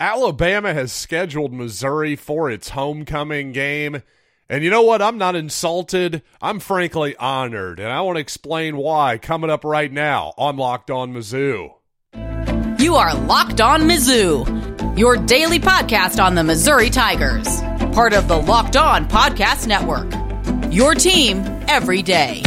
Alabama has scheduled Missouri for its homecoming game. And you know what? I'm not insulted. I'm frankly honored. And I want to explain why coming up right now on Locked On Mizzou. You are Locked On Mizzou, your daily podcast on the Missouri Tigers, part of the Locked On Podcast Network. Your team every day.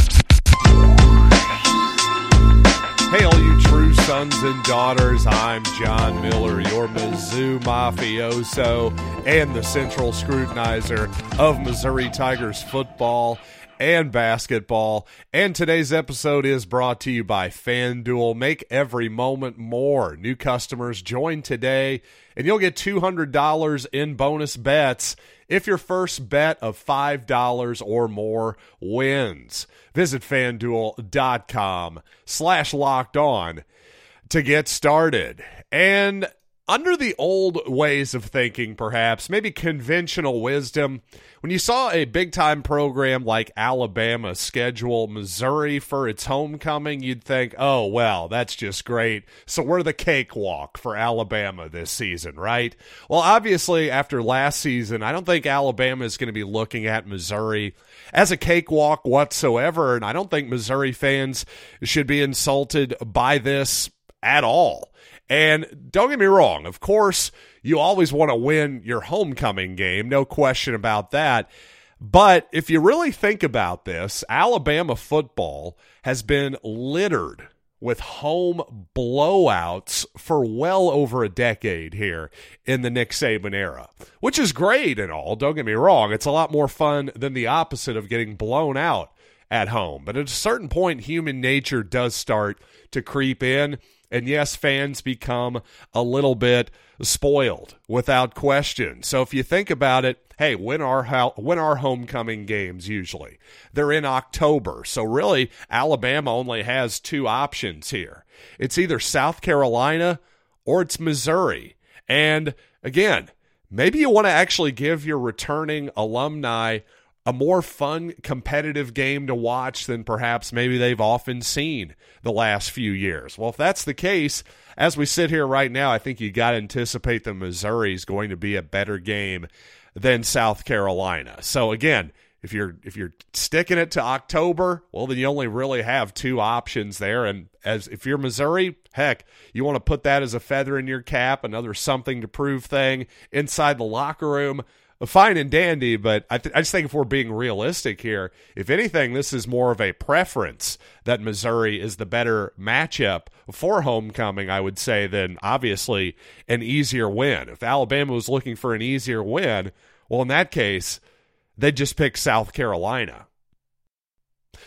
Sons and daughters, I'm John Miller, your Mizzou mafioso and the central scrutinizer of Missouri Tigers football and basketball. And today's episode is brought to you by FanDuel. Make every moment more. New customers join today, and you'll get $200 in bonus bets if your first bet of $5 or more wins. Visit fanduel.com slash locked on to get started. And under the old ways of thinking, perhaps, maybe conventional wisdom, when you saw a big time program like Alabama schedule Missouri for its homecoming, you'd think, oh, well, that's just great. So we're the cakewalk for Alabama this season, right? Well, obviously, after last season, I don't think Alabama is going to be looking at Missouri as a cakewalk whatsoever. And I don't think Missouri fans should be insulted by this at all. And don't get me wrong, of course, you always want to win your homecoming game, no question about that. But if you really think about this, Alabama football has been littered with home blowouts for well over a decade here in the Nick Saban era, which is great and all. Don't get me wrong. It's a lot more fun than the opposite of getting blown out at home. But at a certain point, human nature does start to creep in. And yes, fans become a little bit spoiled without question. So if you think about it, hey, when are when are homecoming games usually? They're in October. So really Alabama only has two options here. It's either South Carolina or it's Missouri. And again, maybe you want to actually give your returning alumni a more fun, competitive game to watch than perhaps maybe they've often seen the last few years. Well, if that's the case, as we sit here right now, I think you got to anticipate that Missouri is going to be a better game than South Carolina. So again, if you're if you're sticking it to October, well then you only really have two options there and as if you're Missouri, heck, you want to put that as a feather in your cap, another something to prove thing inside the locker room fine and dandy, but I, th- I, just think if we're being realistic here, if anything, this is more of a preference that Missouri is the better matchup for homecoming, I would say, than obviously an easier win. If Alabama was looking for an easier win, well, in that case, they'd just pick South Carolina.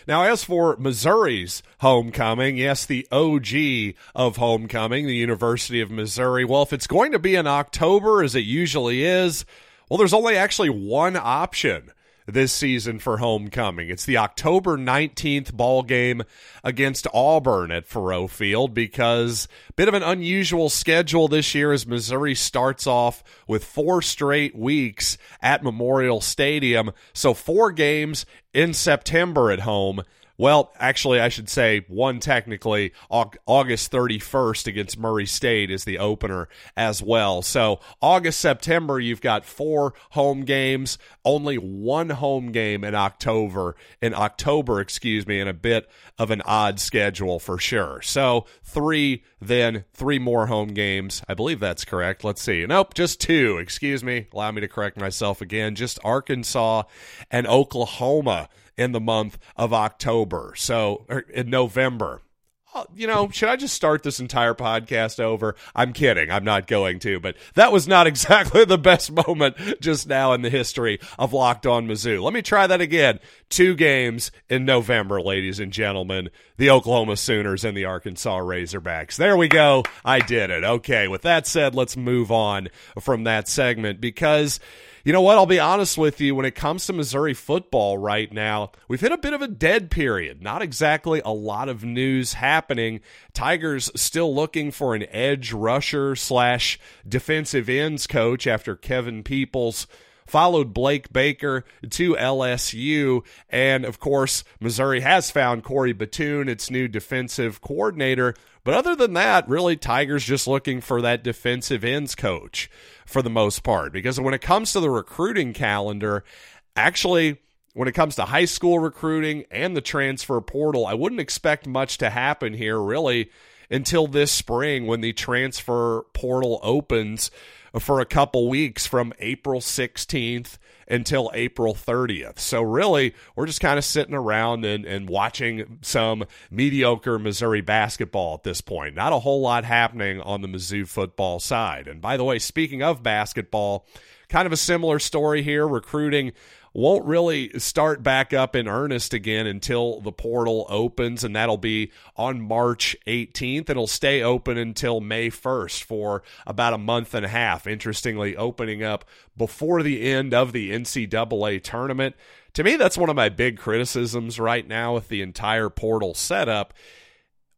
Now, as for Missouri's homecoming, yes, the OG of homecoming, the University of Missouri, well, if it's going to be in October, as it usually is, well, there's only actually one option this season for homecoming. It's the October 19th ball game against Auburn at Faurot Field because a bit of an unusual schedule this year as Missouri starts off with four straight weeks at Memorial Stadium. So four games in September at home well, actually, I should say one technically. August 31st against Murray State is the opener as well. So, August, September, you've got four home games, only one home game in October, in October, excuse me, and a bit of an odd schedule for sure. So, three, then three more home games. I believe that's correct. Let's see. Nope, just two. Excuse me. Allow me to correct myself again. Just Arkansas and Oklahoma in the month of October. So, er, in November. Uh, you know, should I just start this entire podcast over? I'm kidding. I'm not going to, but that was not exactly the best moment just now in the history of Locked On Mizzou. Let me try that again. Two games in November, ladies and gentlemen. The Oklahoma Sooners and the Arkansas Razorbacks. There we go. I did it. Okay. With that said, let's move on from that segment because you know what? I'll be honest with you. When it comes to Missouri football right now, we've hit a bit of a dead period. Not exactly a lot of news happening. Tigers still looking for an edge rusher slash defensive ends coach after Kevin Peoples followed Blake Baker to LSU. And of course, Missouri has found Corey Batoon, its new defensive coordinator. But other than that, really, Tigers just looking for that defensive ends coach for the most part. Because when it comes to the recruiting calendar, actually, when it comes to high school recruiting and the transfer portal, I wouldn't expect much to happen here really until this spring when the transfer portal opens for a couple weeks from April 16th until April 30th. So, really, we're just kind of sitting around and, and watching some mediocre Missouri basketball at this point. Not a whole lot happening on the Mizzou football side. And by the way, speaking of basketball, kind of a similar story here recruiting won't really start back up in earnest again until the portal opens, and that'll be on March 18th. It'll stay open until May 1st for about a month and a half. Interestingly, opening up before the end of the NCAA tournament. To me, that's one of my big criticisms right now with the entire portal setup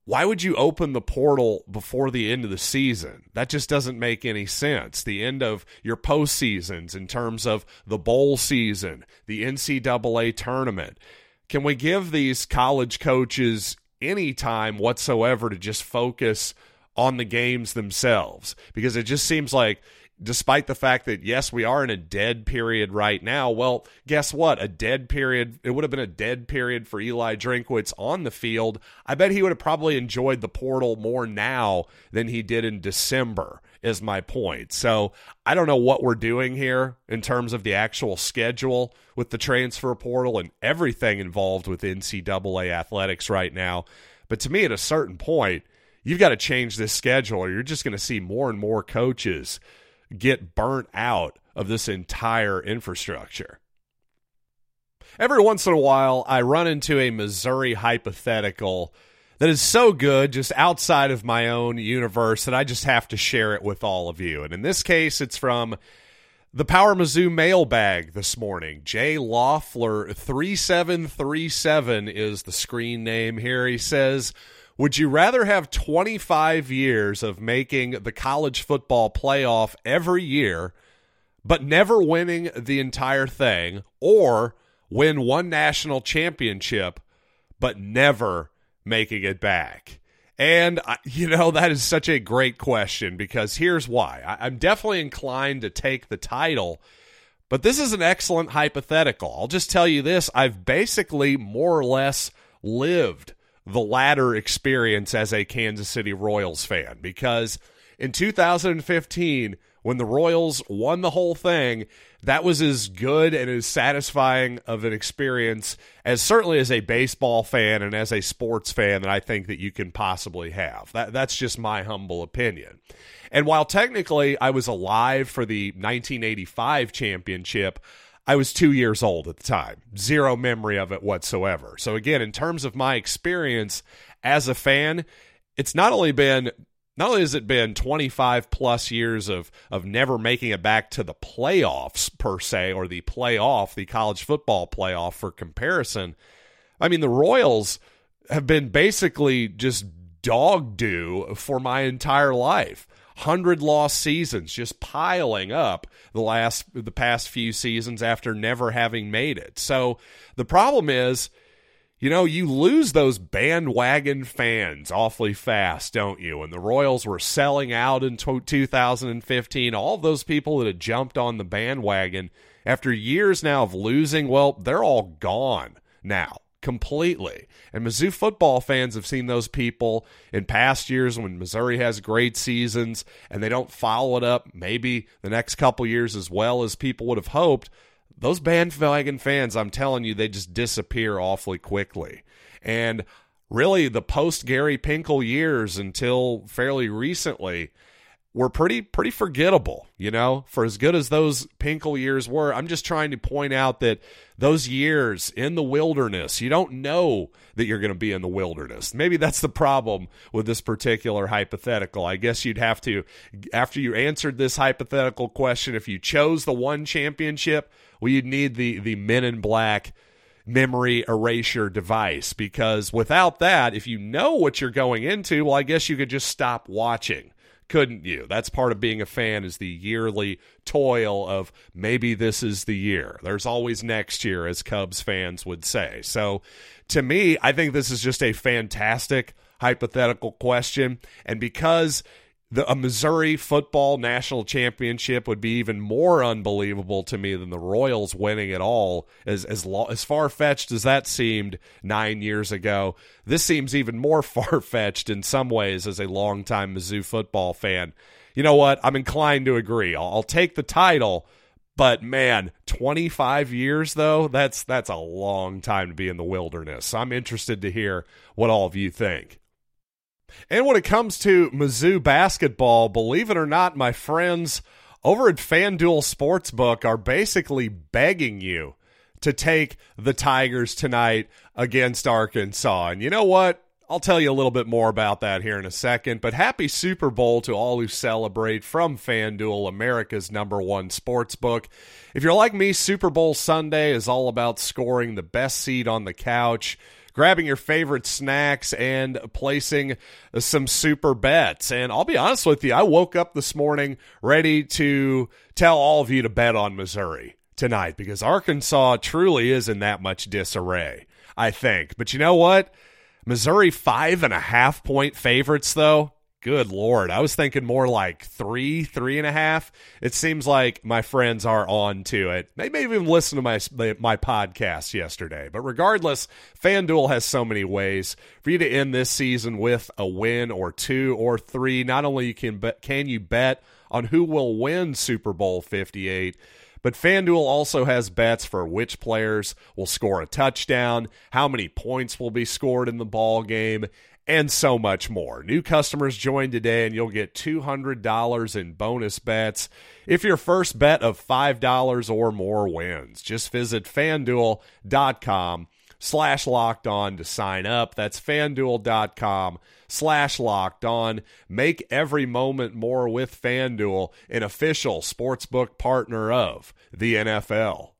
why would you open the portal before the end of the season? That just doesn't make any sense. The end of your postseasons in terms of the bowl season, the NCAA tournament. Can we give these college coaches any time whatsoever to just focus on the games themselves? Because it just seems like despite the fact that yes we are in a dead period right now well guess what? A dead period it would have been a dead period for eli drinkwitz on the field. I bet he would have probably enjoyed the portal more now than he did in december is my point. So i don't know what we're doing here in terms of the actual schedule with the transfer portal and everything involved with ncaa athletics right now but to me at a certain point you've got to change this schedule. Or you're just going to see more and more coaches get burnt out of this entire infrastructure. Every once in a while, I run into a Missouri hypothetical that is so good, just outside of my own universe, that I just have to share it with all of you. And in this case, it's from the Power Mizzou mailbag this morning. Jay Loeffler 3737 is the screen name here. He says, would you rather have 25 years of making the college football playoff every year, but never winning the entire thing, or win one national championship, but never making it back? And, you know, that is such a great question because here's why. I'm definitely inclined to take the title, but this is an excellent hypothetical. I'll just tell you this I've basically more or less lived the latter experience as a Kansas City Royals fan because in 2015, when the Royals won the whole thing, that was as good and as satisfying of an experience as certainly as a baseball fan and as a sports fan that I think that you can possibly have. That that's just my humble opinion. And while technically I was alive for the 1985 championship, I was two years old at the time, zero memory of it whatsoever. So, again, in terms of my experience as a fan, it's not only been not only has it been 25 plus years of of never making it back to the playoffs per se or the playoff the college football playoff for comparison i mean the royals have been basically just dog do for my entire life 100 lost seasons just piling up the last the past few seasons after never having made it. So the problem is you know, you lose those bandwagon fans awfully fast, don't you? And the Royals were selling out in 2015. All those people that had jumped on the bandwagon after years now of losing, well, they're all gone now completely. And Mizzou football fans have seen those people in past years when Missouri has great seasons and they don't follow it up maybe the next couple years as well as people would have hoped. Those bandwagon fans, I'm telling you, they just disappear awfully quickly. And really, the post Gary Pinkel years until fairly recently, were pretty pretty forgettable, you know. For as good as those Pinkel years were, I'm just trying to point out that those years in the wilderness, you don't know that you're going to be in the wilderness. Maybe that's the problem with this particular hypothetical. I guess you'd have to after you answered this hypothetical question, if you chose the one championship, well you'd need the the men in black memory erasure device because without that, if you know what you're going into, well I guess you could just stop watching couldn't you? That's part of being a fan is the yearly toil of maybe this is the year. There's always next year, as Cubs fans would say. So to me, I think this is just a fantastic hypothetical question. And because the, a Missouri football national championship would be even more unbelievable to me than the Royals winning it all. As as as far fetched as that seemed nine years ago, this seems even more far fetched in some ways as a longtime Mizzou football fan. You know what? I'm inclined to agree. I'll, I'll take the title, but man, 25 years though, that's that's a long time to be in the wilderness. I'm interested to hear what all of you think. And when it comes to Mizzou basketball, believe it or not, my friends over at FanDuel Sportsbook are basically begging you to take the Tigers tonight against Arkansas. And you know what? I'll tell you a little bit more about that here in a second. But happy Super Bowl to all who celebrate from FanDuel, America's number one sportsbook. If you're like me, Super Bowl Sunday is all about scoring the best seat on the couch grabbing your favorite snacks and placing some super bets. And I'll be honest with you, I woke up this morning ready to tell all of you to bet on Missouri tonight because Arkansas truly is in that much disarray, I think. But you know what? Missouri five and a half point favorites, though. Good lord. I was thinking more like three, three and a half. It seems like my friends are on to it. They may even listen to my my podcast yesterday. But regardless, FanDuel has so many ways for you to end this season with a win or two or three. Not only you can bet, can you bet on who will win Super Bowl 58, but FanDuel also has bets for which players will score a touchdown, how many points will be scored in the ball game, and so much more. New customers join today and you'll get $200 in bonus bets if your first bet of $5 or more wins. Just visit fanduel.com slash locked on to sign up. That's fanduel.com slash locked on. Make every moment more with FanDuel, an official sportsbook partner of the NFL.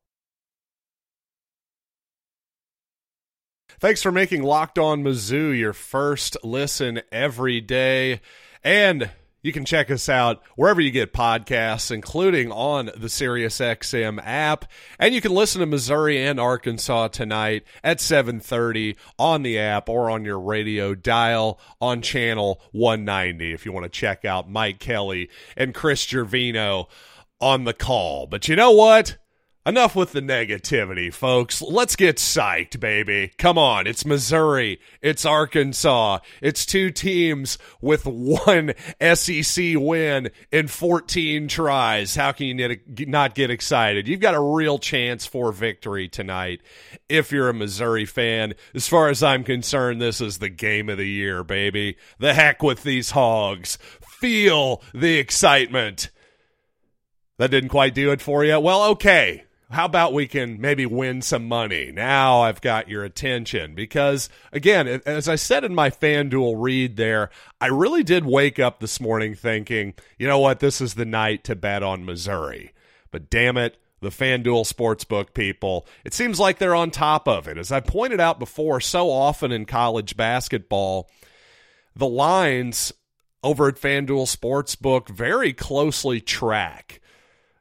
Thanks for making Locked On Mizzou your first listen every day. And you can check us out wherever you get podcasts, including on the SiriusXM app. And you can listen to Missouri and Arkansas tonight at 7:30 on the app or on your radio dial on channel 190 if you want to check out Mike Kelly and Chris Gervino on the call. But you know what? Enough with the negativity, folks. Let's get psyched, baby. Come on. It's Missouri. It's Arkansas. It's two teams with one SEC win in 14 tries. How can you not get excited? You've got a real chance for victory tonight if you're a Missouri fan. As far as I'm concerned, this is the game of the year, baby. The heck with these hogs. Feel the excitement. That didn't quite do it for you. Well, okay how about we can maybe win some money? Now I've got your attention because, again, as I said in my FanDuel read there, I really did wake up this morning thinking, you know what, this is the night to bet on Missouri. But damn it, the FanDuel Sportsbook people, it seems like they're on top of it. As I pointed out before, so often in college basketball, the lines over at FanDuel Sportsbook very closely track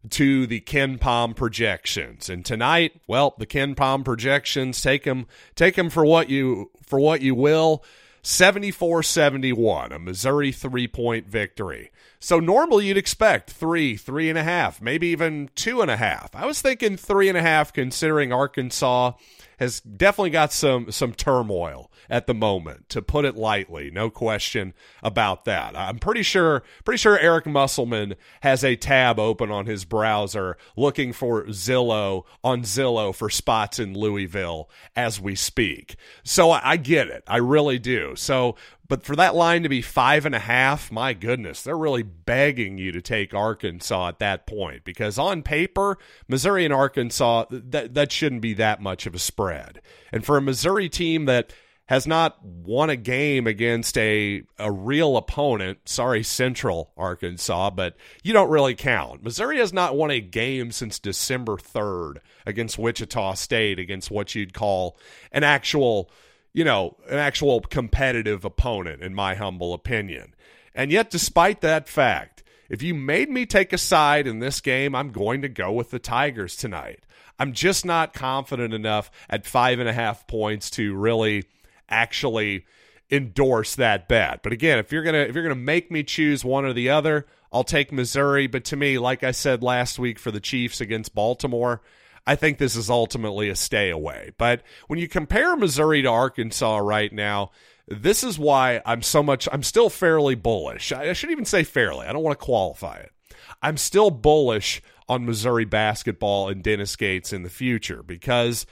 to the KenPom projections. And tonight, well, the KenPom projections take them take them for what you for what you will. 74-71, a Missouri three-point victory. So normally you'd expect three, three and a half, maybe even two and a half. I was thinking three and a half, considering Arkansas has definitely got some some turmoil at the moment, to put it lightly. No question about that. I'm pretty sure pretty sure Eric Musselman has a tab open on his browser looking for Zillow on Zillow for spots in Louisville as we speak. So I, I get it. I really do. So but for that line to be five and a half, my goodness, they're really begging you to take Arkansas at that point because on paper, Missouri and Arkansas, that, that shouldn't be that much of a spread. And for a Missouri team that has not won a game against a a real opponent. Sorry, Central Arkansas, but you don't really count. Missouri has not won a game since December 3rd against Wichita State against what you'd call an actual you know, an actual competitive opponent, in my humble opinion. And yet, despite that fact, if you made me take a side in this game, I'm going to go with the Tigers tonight. I'm just not confident enough at five and a half points to really actually endorse that bet. But again, if you're gonna if you're gonna make me choose one or the other, I'll take Missouri. But to me, like I said last week for the Chiefs against Baltimore, I think this is ultimately a stay away. But when you compare Missouri to Arkansas right now, this is why I'm so much, I'm still fairly bullish. I shouldn't even say fairly. I don't want to qualify it. I'm still bullish on Missouri basketball and Dennis Gates in the future because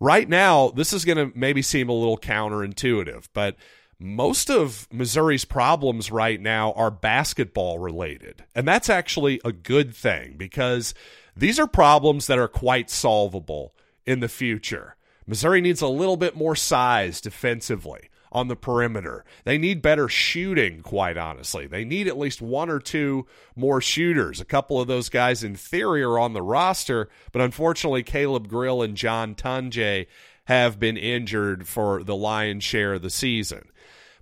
right now, this is going to maybe seem a little counterintuitive, but most of Missouri's problems right now are basketball related. And that's actually a good thing because these are problems that are quite solvable in the future. Missouri needs a little bit more size defensively on the perimeter. They need better shooting, quite honestly. They need at least one or two more shooters. A couple of those guys, in theory, are on the roster, but unfortunately, Caleb Grill and John Tonje have been injured for the lion's share of the season.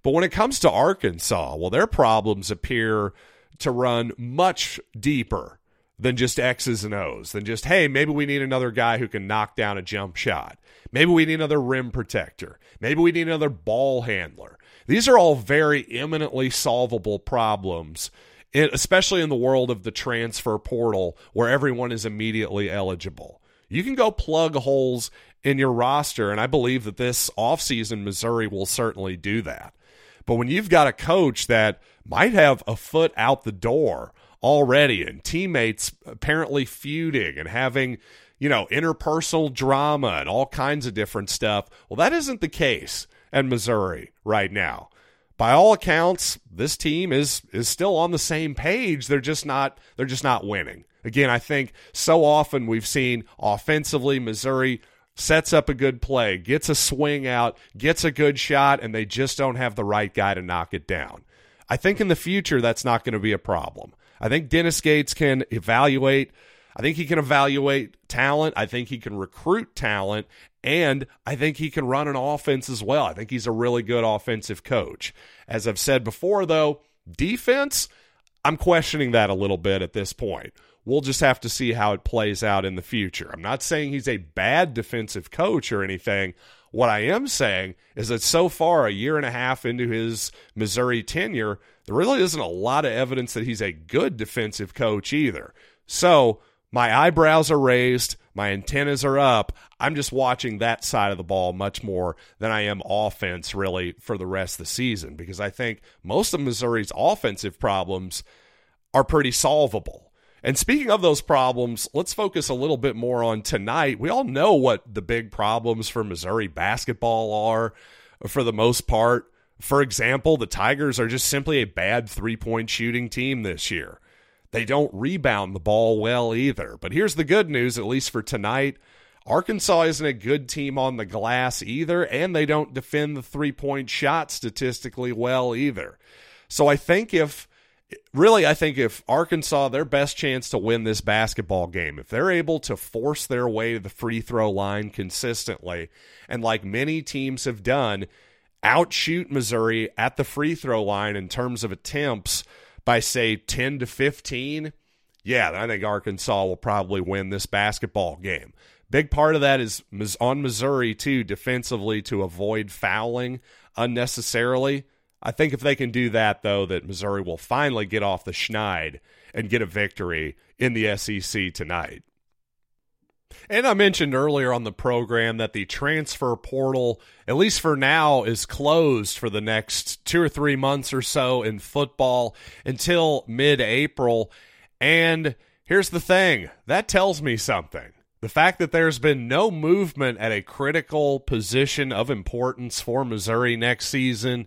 But when it comes to Arkansas, well, their problems appear to run much deeper than just X's and O's, than just, hey, maybe we need another guy who can knock down a jump shot. Maybe we need another rim protector. Maybe we need another ball handler. These are all very eminently solvable problems, especially in the world of the transfer portal where everyone is immediately eligible. You can go plug holes in your roster, and I believe that this offseason, Missouri will certainly do that. But when you've got a coach that might have a foot out the door already and teammates apparently feuding and having, you know, interpersonal drama and all kinds of different stuff, well, that isn't the case at Missouri right now. By all accounts, this team is is still on the same page. They're just not they're just not winning. Again, I think so often we've seen offensively Missouri sets up a good play, gets a swing out, gets a good shot, and they just don't have the right guy to knock it down. I think in the future that's not going to be a problem. I think Dennis Gates can evaluate. I think he can evaluate talent. I think he can recruit talent. And I think he can run an offense as well. I think he's a really good offensive coach. As I've said before, though, defense, I'm questioning that a little bit at this point. We'll just have to see how it plays out in the future. I'm not saying he's a bad defensive coach or anything. What I am saying is that so far, a year and a half into his Missouri tenure, there really isn't a lot of evidence that he's a good defensive coach either. So my eyebrows are raised, my antennas are up. I'm just watching that side of the ball much more than I am offense, really, for the rest of the season, because I think most of Missouri's offensive problems are pretty solvable. And speaking of those problems, let's focus a little bit more on tonight. We all know what the big problems for Missouri basketball are for the most part. For example, the Tigers are just simply a bad three point shooting team this year. They don't rebound the ball well either. But here's the good news, at least for tonight Arkansas isn't a good team on the glass either, and they don't defend the three point shot statistically well either. So I think if really, I think if Arkansas, their best chance to win this basketball game, if they're able to force their way to the free throw line consistently, and like many teams have done, outshoot Missouri at the free throw line in terms of attempts by, say, 10 to 15, yeah, I think Arkansas will probably win this basketball game. Big part of that is on Missouri, too, defensively to avoid fouling unnecessarily. I think if they can do that, though, that Missouri will finally get off the schneid and get a victory in the SEC tonight. And I mentioned earlier on the program that the transfer portal, at least for now, is closed for the next two or three months or so in football until mid April. And here's the thing that tells me something. The fact that there's been no movement at a critical position of importance for Missouri next season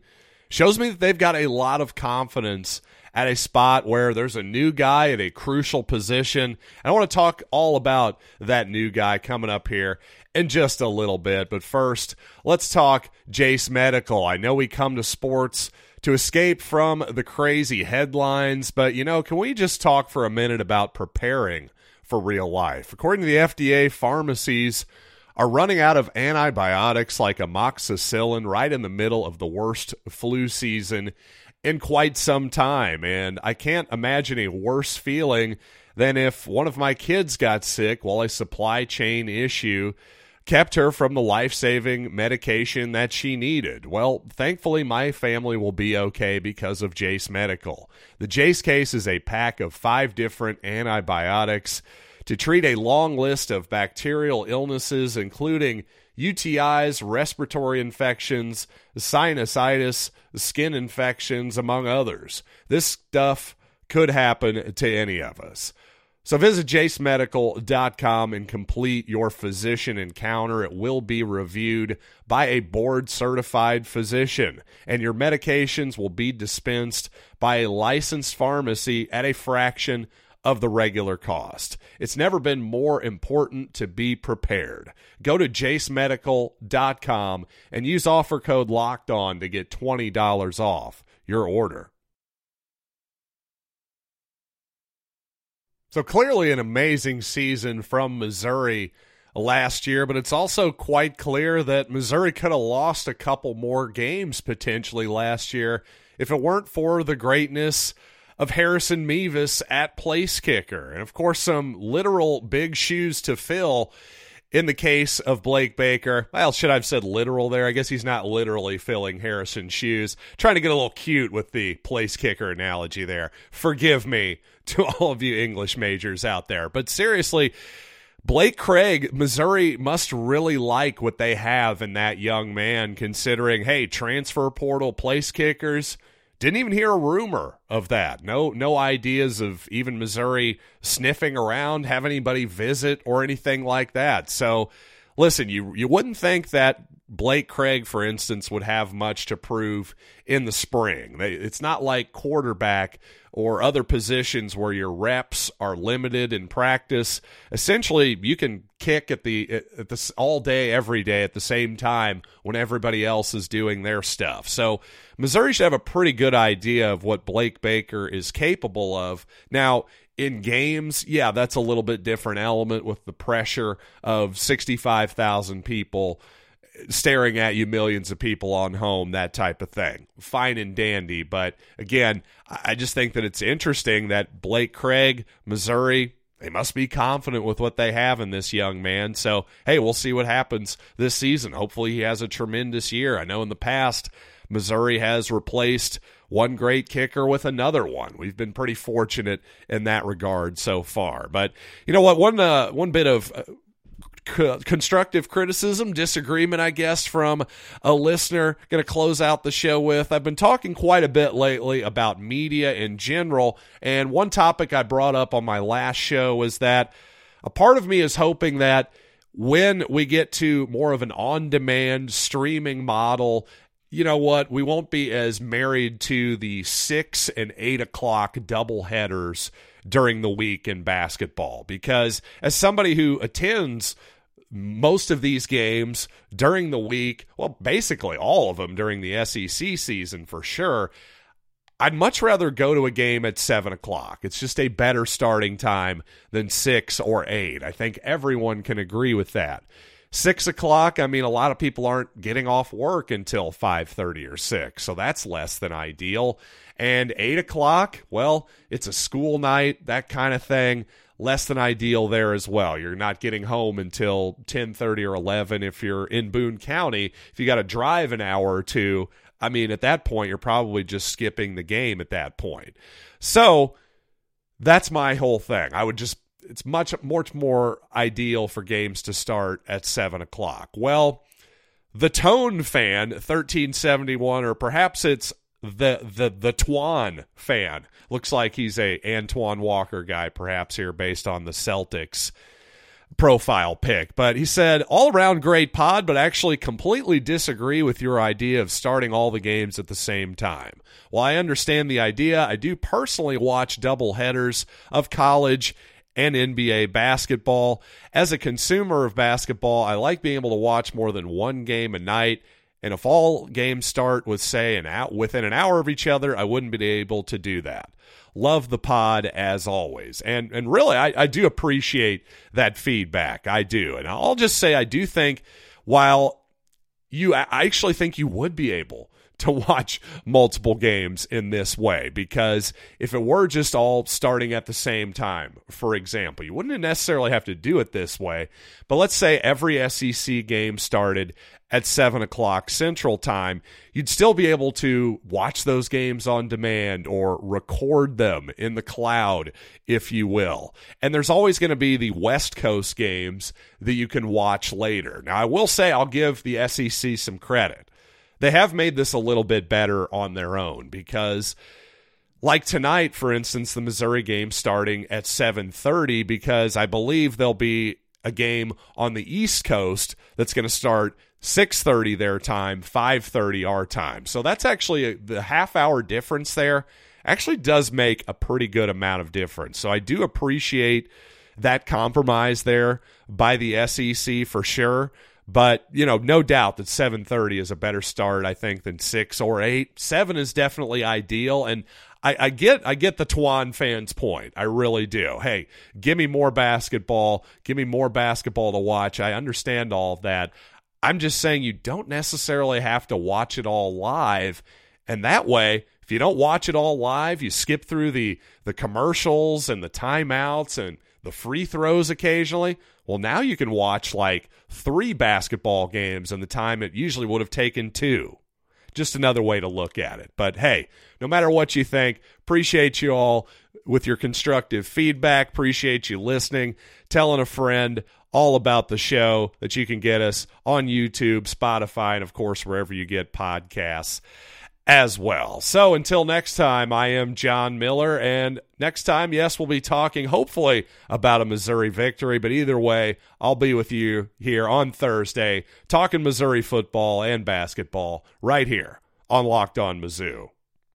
shows me that they've got a lot of confidence at a spot where there's a new guy at a crucial position. And I want to talk all about that new guy coming up here in just a little bit. But first, let's talk Jase Medical. I know we come to sports to escape from the crazy headlines, but you know, can we just talk for a minute about preparing for real life? According to the FDA, pharmacies are running out of antibiotics like amoxicillin right in the middle of the worst flu season in quite some time. And I can't imagine a worse feeling than if one of my kids got sick while a supply chain issue kept her from the life saving medication that she needed. Well, thankfully, my family will be okay because of Jase Medical. The Jase case is a pack of five different antibiotics to treat a long list of bacterial illnesses, including UTIs, respiratory infections, sinusitis, skin infections, among others. This stuff could happen to any of us. So visit jasemedical.com and complete your physician encounter. It will be reviewed by a board certified physician, and your medications will be dispensed by a licensed pharmacy at a fraction of the regular cost. It's never been more important to be prepared. Go to jasemedical.com and use offer code locked on to get $20 off your order. So clearly an amazing season from Missouri last year, but it's also quite clear that Missouri could have lost a couple more games potentially last year if it weren't for the greatness of Harrison Mevis at place kicker. And of course, some literal big shoes to fill in the case of Blake Baker, well, should I have said literal there? I guess he's not literally filling Harrison's shoes. Trying to get a little cute with the place kicker analogy there. Forgive me to all of you English majors out there. But seriously, Blake Craig, Missouri must really like what they have in that young man, considering, hey, transfer portal place kickers didn't even hear a rumor of that. No, no ideas of even Missouri sniffing around, have anybody visit or anything like that. So, listen, you you wouldn't think that Blake Craig, for instance, would have much to prove in the spring. It's not like quarterback or other positions where your reps are limited in practice. Essentially, you can kick at the at all day every day at the same time when everybody else is doing their stuff. So, Missouri should have a pretty good idea of what Blake Baker is capable of. Now, in games, yeah, that's a little bit different element with the pressure of 65,000 people staring at you, millions of people on home, that type of thing. Fine and dandy. But again, I just think that it's interesting that Blake Craig, Missouri, they must be confident with what they have in this young man. So, hey, we'll see what happens this season. Hopefully, he has a tremendous year. I know in the past, Missouri has replaced one great kicker with another one. We've been pretty fortunate in that regard so far. But you know what? One uh, one bit of constructive criticism, disagreement, I guess, from a listener. Going to close out the show with. I've been talking quite a bit lately about media in general, and one topic I brought up on my last show was that a part of me is hoping that when we get to more of an on demand streaming model, you know what? We won't be as married to the six and eight o'clock double headers during the week in basketball because as somebody who attends most of these games during the week, well, basically all of them during the SEC season for sure. I'd much rather go to a game at seven o'clock. It's just a better starting time than six or eight. I think everyone can agree with that. Six o'clock. I mean, a lot of people aren't getting off work until five thirty or six, so that's less than ideal. And eight o'clock. Well, it's a school night, that kind of thing less than ideal there as well. You're not getting home until 10:30 or 11 if you're in Boone County. If you got to drive an hour or two, I mean at that point you're probably just skipping the game at that point. So that's my whole thing. I would just it's much much more ideal for games to start at seven o'clock. Well, the Tone fan 1371, or perhaps it's the the the Twan fan. Looks like he's a Antoine Walker guy, perhaps here based on the Celtics profile pick. But he said, all around great pod, but actually completely disagree with your idea of starting all the games at the same time. While I understand the idea, I do personally watch double headers of college and NBA basketball. As a consumer of basketball, I like being able to watch more than one game a night and if all games start with, say, an out within an hour of each other, I wouldn't be able to do that. Love the pod as always. And and really I, I do appreciate that feedback. I do. And I'll just say I do think while you I actually think you would be able to watch multiple games in this way because if it were just all starting at the same time, for example, you wouldn't necessarily have to do it this way. But let's say every SEC game started at 7 o'clock Central Time, you'd still be able to watch those games on demand or record them in the cloud, if you will. And there's always going to be the West Coast games that you can watch later. Now, I will say I'll give the SEC some credit. They have made this a little bit better on their own because like tonight for instance the Missouri game starting at 7:30 because I believe there'll be a game on the East Coast that's going to start 6:30 their time, 5:30 our time. So that's actually a, the half hour difference there actually does make a pretty good amount of difference. So I do appreciate that compromise there by the SEC for sure. But you know, no doubt that 7:30 is a better start, I think, than six or eight. Seven is definitely ideal, and I, I get I get the Tuan fans' point. I really do. Hey, give me more basketball. Give me more basketball to watch. I understand all of that. I'm just saying you don't necessarily have to watch it all live. And that way, if you don't watch it all live, you skip through the the commercials and the timeouts and the free throws occasionally. Well, now you can watch like three basketball games in the time it usually would have taken two. Just another way to look at it. But hey, no matter what you think, appreciate you all with your constructive feedback. Appreciate you listening, telling a friend all about the show that you can get us on YouTube, Spotify, and of course, wherever you get podcasts as well. So until next time, I am John Miller. And next time, yes, we'll be talking hopefully about a Missouri victory. But either way, I'll be with you here on Thursday talking Missouri football and basketball right here on Locked On Mizzou.